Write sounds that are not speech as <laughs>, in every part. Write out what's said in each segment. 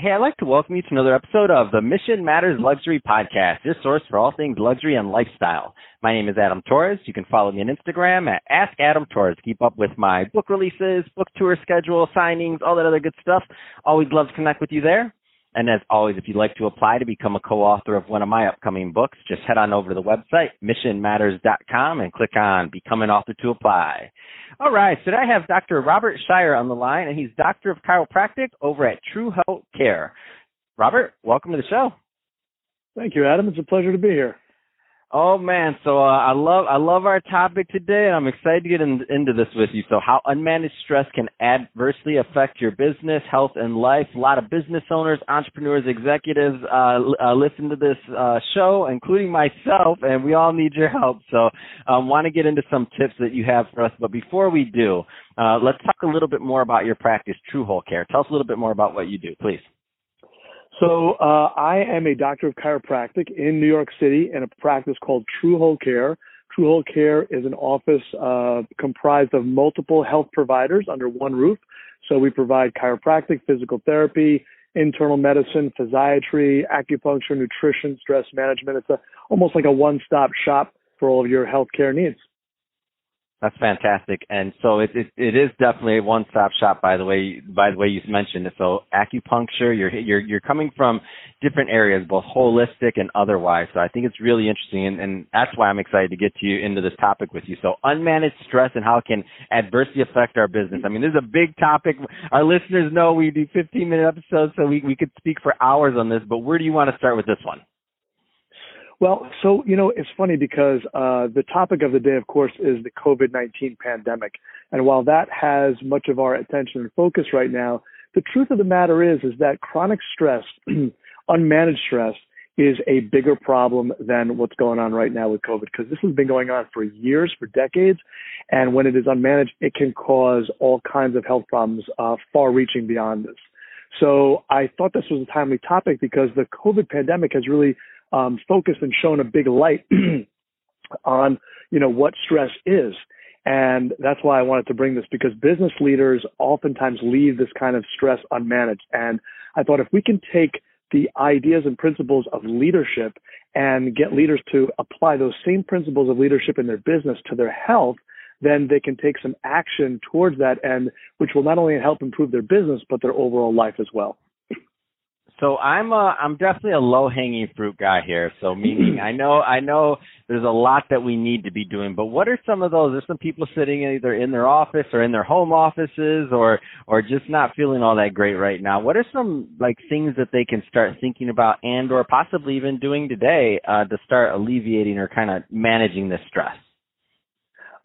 Hey, I'd like to welcome you to another episode of the Mission Matters Luxury Podcast, your source for all things luxury and lifestyle. My name is Adam Torres. You can follow me on Instagram at Ask Adam Torres. Keep up with my book releases, book tour schedule, signings, all that other good stuff. Always love to connect with you there. And as always, if you'd like to apply to become a co-author of one of my upcoming books, just head on over to the website, missionmatters.com and click on Become an Author to apply. All right, today I have Dr. Robert Shire on the line, and he's Doctor of Chiropractic over at True Whole Care. Robert, welcome to the show. Thank you, Adam. It's a pleasure to be here. Oh man, so uh, I love I love our topic today, and I'm excited to get in, into this with you. So, how unmanaged stress can adversely affect your business, health, and life. A lot of business owners, entrepreneurs, executives uh, uh, listen to this uh, show, including myself, and we all need your help. So, um, want to get into some tips that you have for us. But before we do, uh, let's talk a little bit more about your practice, True Whole Care. Tell us a little bit more about what you do, please. So uh, I am a doctor of chiropractic in New York City in a practice called True Whole Care. True Whole Care is an office uh, comprised of multiple health providers under one roof. So we provide chiropractic, physical therapy, internal medicine, physiatry, acupuncture, nutrition, stress management. It's a, almost like a one-stop shop for all of your healthcare needs. That's fantastic, and so it, it it is definitely a one-stop shop. By the way, by the way you mentioned it. So acupuncture, you're you're you're coming from different areas, both holistic and otherwise. So I think it's really interesting, and, and that's why I'm excited to get to you into this topic with you. So unmanaged stress and how can adversely affect our business. I mean, this is a big topic. Our listeners know we do 15-minute episodes, so we we could speak for hours on this. But where do you want to start with this one? Well, so, you know, it's funny because uh, the topic of the day, of course, is the COVID 19 pandemic. And while that has much of our attention and focus right now, the truth of the matter is, is that chronic stress, <clears throat> unmanaged stress, is a bigger problem than what's going on right now with COVID because this has been going on for years, for decades. And when it is unmanaged, it can cause all kinds of health problems uh, far reaching beyond this. So I thought this was a timely topic because the COVID pandemic has really um, focused and shown a big light <clears throat> on you know what stress is. And that's why I wanted to bring this because business leaders oftentimes leave this kind of stress unmanaged. And I thought if we can take the ideas and principles of leadership and get leaders to apply those same principles of leadership in their business to their health then they can take some action towards that and which will not only help improve their business but their overall life as well so I'm a, I'm definitely a low hanging fruit guy here. So <clears throat> meaning I know I know there's a lot that we need to be doing, but what are some of those? There's some people sitting either in their office or in their home offices or or just not feeling all that great right now. What are some like things that they can start thinking about and or possibly even doing today uh, to start alleviating or kind of managing this stress?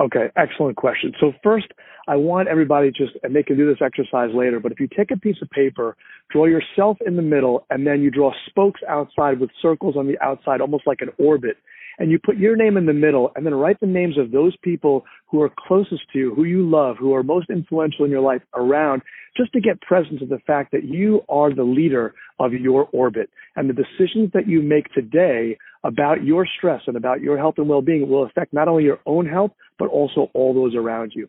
Okay, excellent question. So first, I want everybody just, and they can do this exercise later, but if you take a piece of paper, draw yourself in the middle, and then you draw spokes outside with circles on the outside, almost like an orbit, and you put your name in the middle, and then write the names of those people who are closest to you, who you love, who are most influential in your life around, just to get presence of the fact that you are the leader of your orbit. And the decisions that you make today about your stress and about your health and well-being will affect not only your own health, but also all those around you.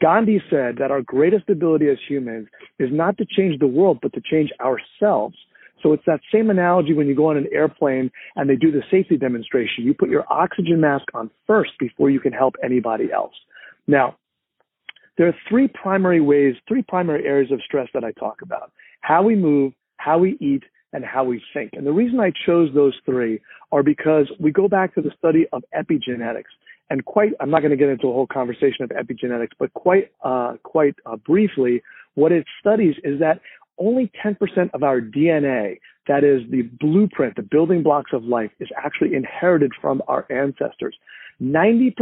Gandhi said that our greatest ability as humans is not to change the world, but to change ourselves. So it's that same analogy when you go on an airplane and they do the safety demonstration. You put your oxygen mask on first before you can help anybody else. Now, there are three primary ways, three primary areas of stress that I talk about. How we move, how we eat, and how we think. And the reason I chose those three are because we go back to the study of epigenetics. And quite, I'm not going to get into a whole conversation of epigenetics, but quite, uh, quite uh, briefly, what it studies is that only 10% of our DNA, that is the blueprint, the building blocks of life, is actually inherited from our ancestors. 90%,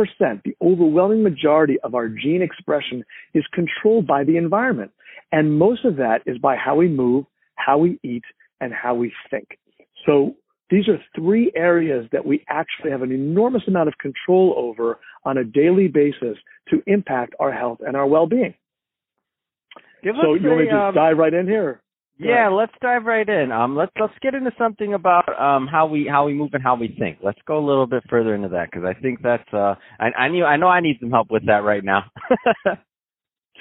the overwhelming majority of our gene expression is controlled by the environment. And most of that is by how we move, how we eat, and how we think. So these are three areas that we actually have an enormous amount of control over on a daily basis to impact our health and our well-being. Give so you want to just um, dive right in here? Yeah, let's dive right in. Um, let's let's get into something about um how we how we move and how we think. Let's go a little bit further into that because I think that's uh I I knew I know I need some help with that right now. <laughs>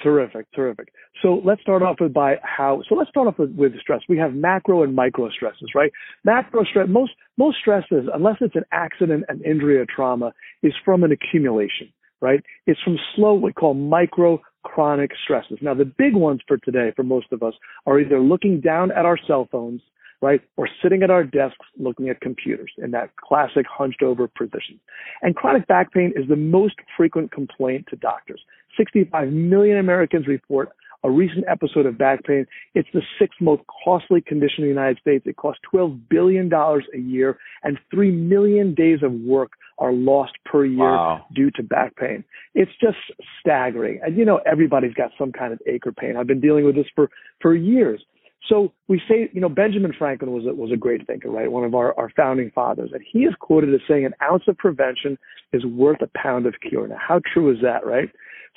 Terrific, terrific. So let's start off with by how. So let's start off with, with stress. We have macro and micro stresses, right? Macro stress. Most most stresses, unless it's an accident, an injury, or trauma, is from an accumulation, right? It's from slow, what we call micro chronic stresses. Now, the big ones for today, for most of us, are either looking down at our cell phones, right, or sitting at our desks looking at computers in that classic hunched over position. And chronic back pain is the most frequent complaint to doctors. 65 million Americans report a recent episode of back pain. It's the sixth most costly condition in the United States. It costs $12 billion a year, and 3 million days of work are lost per year wow. due to back pain. It's just staggering. And you know, everybody's got some kind of ache or pain. I've been dealing with this for, for years. So we say, you know, Benjamin Franklin was a, was a great thinker, right? One of our, our founding fathers. And he is quoted as saying an ounce of prevention is worth a pound of cure. Now, how true is that, right?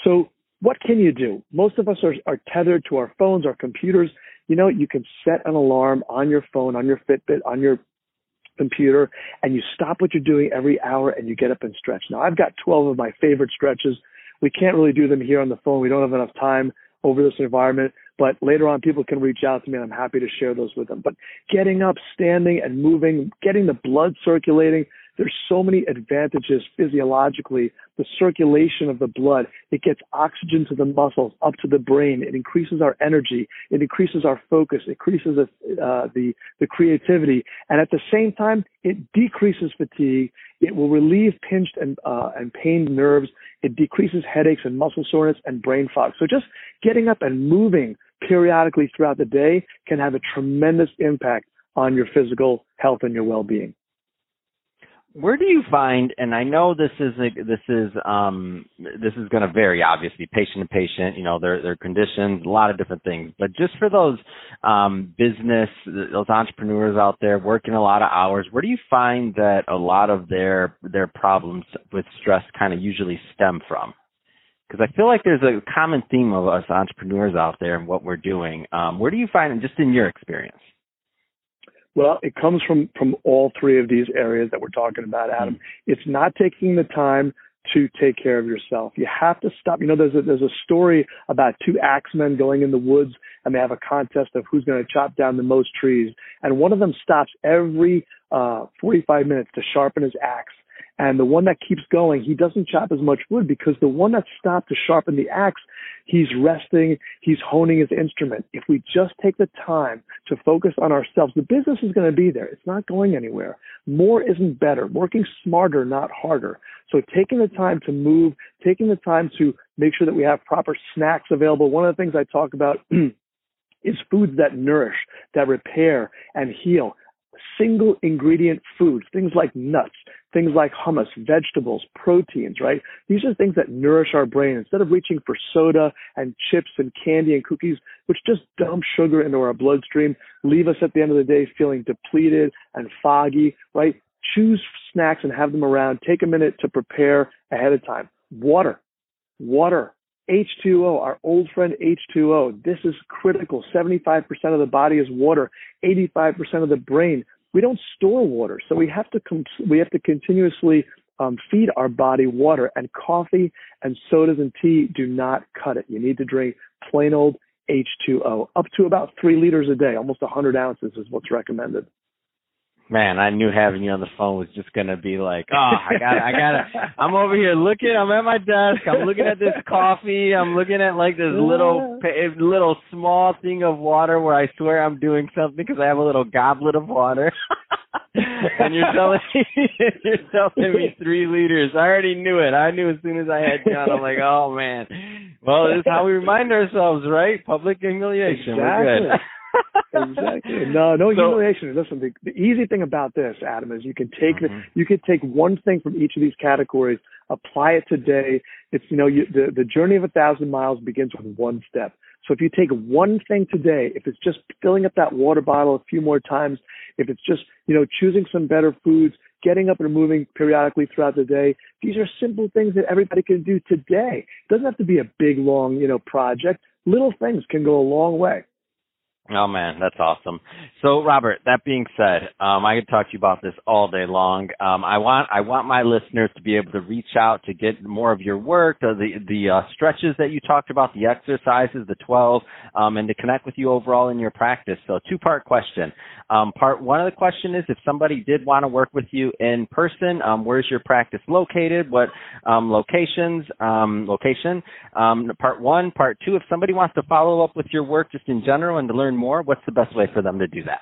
So what can you do? Most of us are, are tethered to our phones, our computers. You know, you can set an alarm on your phone, on your Fitbit, on your computer, and you stop what you're doing every hour and you get up and stretch. Now, I've got 12 of my favorite stretches. We can't really do them here on the phone. We don't have enough time over this environment, but later on people can reach out to me and I'm happy to share those with them. But getting up, standing and moving, getting the blood circulating, there's so many advantages physiologically. The circulation of the blood, it gets oxygen to the muscles, up to the brain. It increases our energy. It increases our focus. It increases uh, the, the creativity. And at the same time, it decreases fatigue. It will relieve pinched and, uh, and pained nerves. It decreases headaches and muscle soreness and brain fog. So just getting up and moving periodically throughout the day can have a tremendous impact on your physical health and your well-being where do you find and i know this is a, this is um this is going to vary obviously patient to patient you know their their conditions a lot of different things but just for those um business those entrepreneurs out there working a lot of hours where do you find that a lot of their their problems with stress kind of usually stem from because I feel like there's a common theme of us entrepreneurs out there and what we're doing. Um, where do you find just in your experience? Well, it comes from from all three of these areas that we're talking about, Adam. Mm-hmm. It's not taking the time to take care of yourself. You have to stop. You know, there's a there's a story about two axemen going in the woods and they have a contest of who's going to chop down the most trees. And one of them stops every uh 45 minutes to sharpen his axe. And the one that keeps going, he doesn't chop as much wood because the one that stopped to sharpen the axe, he's resting, he's honing his instrument. If we just take the time to focus on ourselves, the business is going to be there. It's not going anywhere. More isn't better. Working smarter, not harder. So taking the time to move, taking the time to make sure that we have proper snacks available. One of the things I talk about <clears throat> is foods that nourish, that repair and heal single ingredient foods, things like nuts, things like hummus, vegetables, proteins, right? These are things that nourish our brain instead of reaching for soda and chips and candy and cookies, which just dump sugar into our bloodstream, leave us at the end of the day feeling depleted and foggy, right? Choose snacks and have them around. Take a minute to prepare ahead of time. Water, water, H2O, our old friend H2O. This is critical. 75% of the body is water, 85% of the brain. We don't store water, so we have to com- we have to continuously um, feed our body water. And coffee and sodas and tea do not cut it. You need to drink plain old H2O, up to about three liters a day, almost 100 ounces is what's recommended man, I knew having you on the phone was just gonna be like, oh, I got, I got, <laughs> I'm over here looking. I'm at my desk. I'm looking at this coffee. I'm looking at like this little, little small thing of water where I swear I'm doing something because I have a little goblet of water. <laughs> and you're telling me, <laughs> you're telling me three liters. I already knew it. I knew as soon as I had you on. I'm like, oh man. Well, this is how we remind ourselves, right? Public humiliation. Exactly. We're good exactly. No, no so, humiliation. Listen, the, the, easy thing about this, Adam, is you can take mm-hmm. the, you can take one thing from each of these categories, apply it today. It's you know you, the the journey of a thousand miles begins with one step. So if you take one thing today, if it's just filling up that water bottle a few more times, if it's just you know choosing some better foods, getting up and moving periodically throughout the day, these are simple things that everybody can do today. It doesn't have to be a big long you know project. Little things can go a long way. Oh man, that's awesome. So Robert, that being said, um, I could talk to you about this all day long. Um, I want I want my listeners to be able to reach out to get more of your work, the the, uh, stretches that you talked about, the exercises, the twelve, um, and to connect with you overall in your practice. So two part question. Um, part one of the question is if somebody did want to work with you in person, um, where's your practice located? What um, locations? Location. Part one. Part two. If somebody wants to follow up with your work just in general and to learn more, what's the best way for them to do that?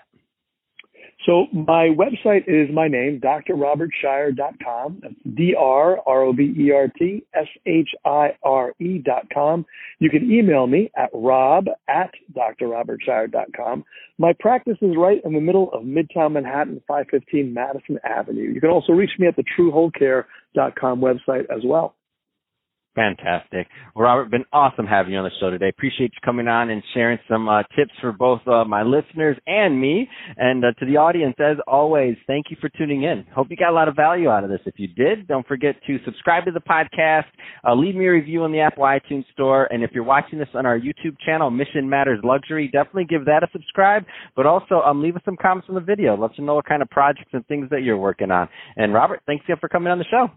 So my website is my name, drrobertshire.com. That's D-R-R-O-B-E-R-T-S-H-I-R-E dot com. You can email me at rob at drrobertshire.com. My practice is right in the middle of Midtown Manhattan, 515 Madison Avenue. You can also reach me at the truewholecare.com website as well. Fantastic. Well, Robert, been awesome having you on the show today. Appreciate you coming on and sharing some uh, tips for both uh, my listeners and me. And uh, to the audience, as always, thank you for tuning in. Hope you got a lot of value out of this. If you did, don't forget to subscribe to the podcast, uh, leave me a review on the Apple iTunes Store, and if you're watching this on our YouTube channel, Mission Matters Luxury, definitely give that a subscribe. But also, um, leave us some comments on the video. Let us know what kind of projects and things that you're working on. And Robert, thanks again for coming on the show.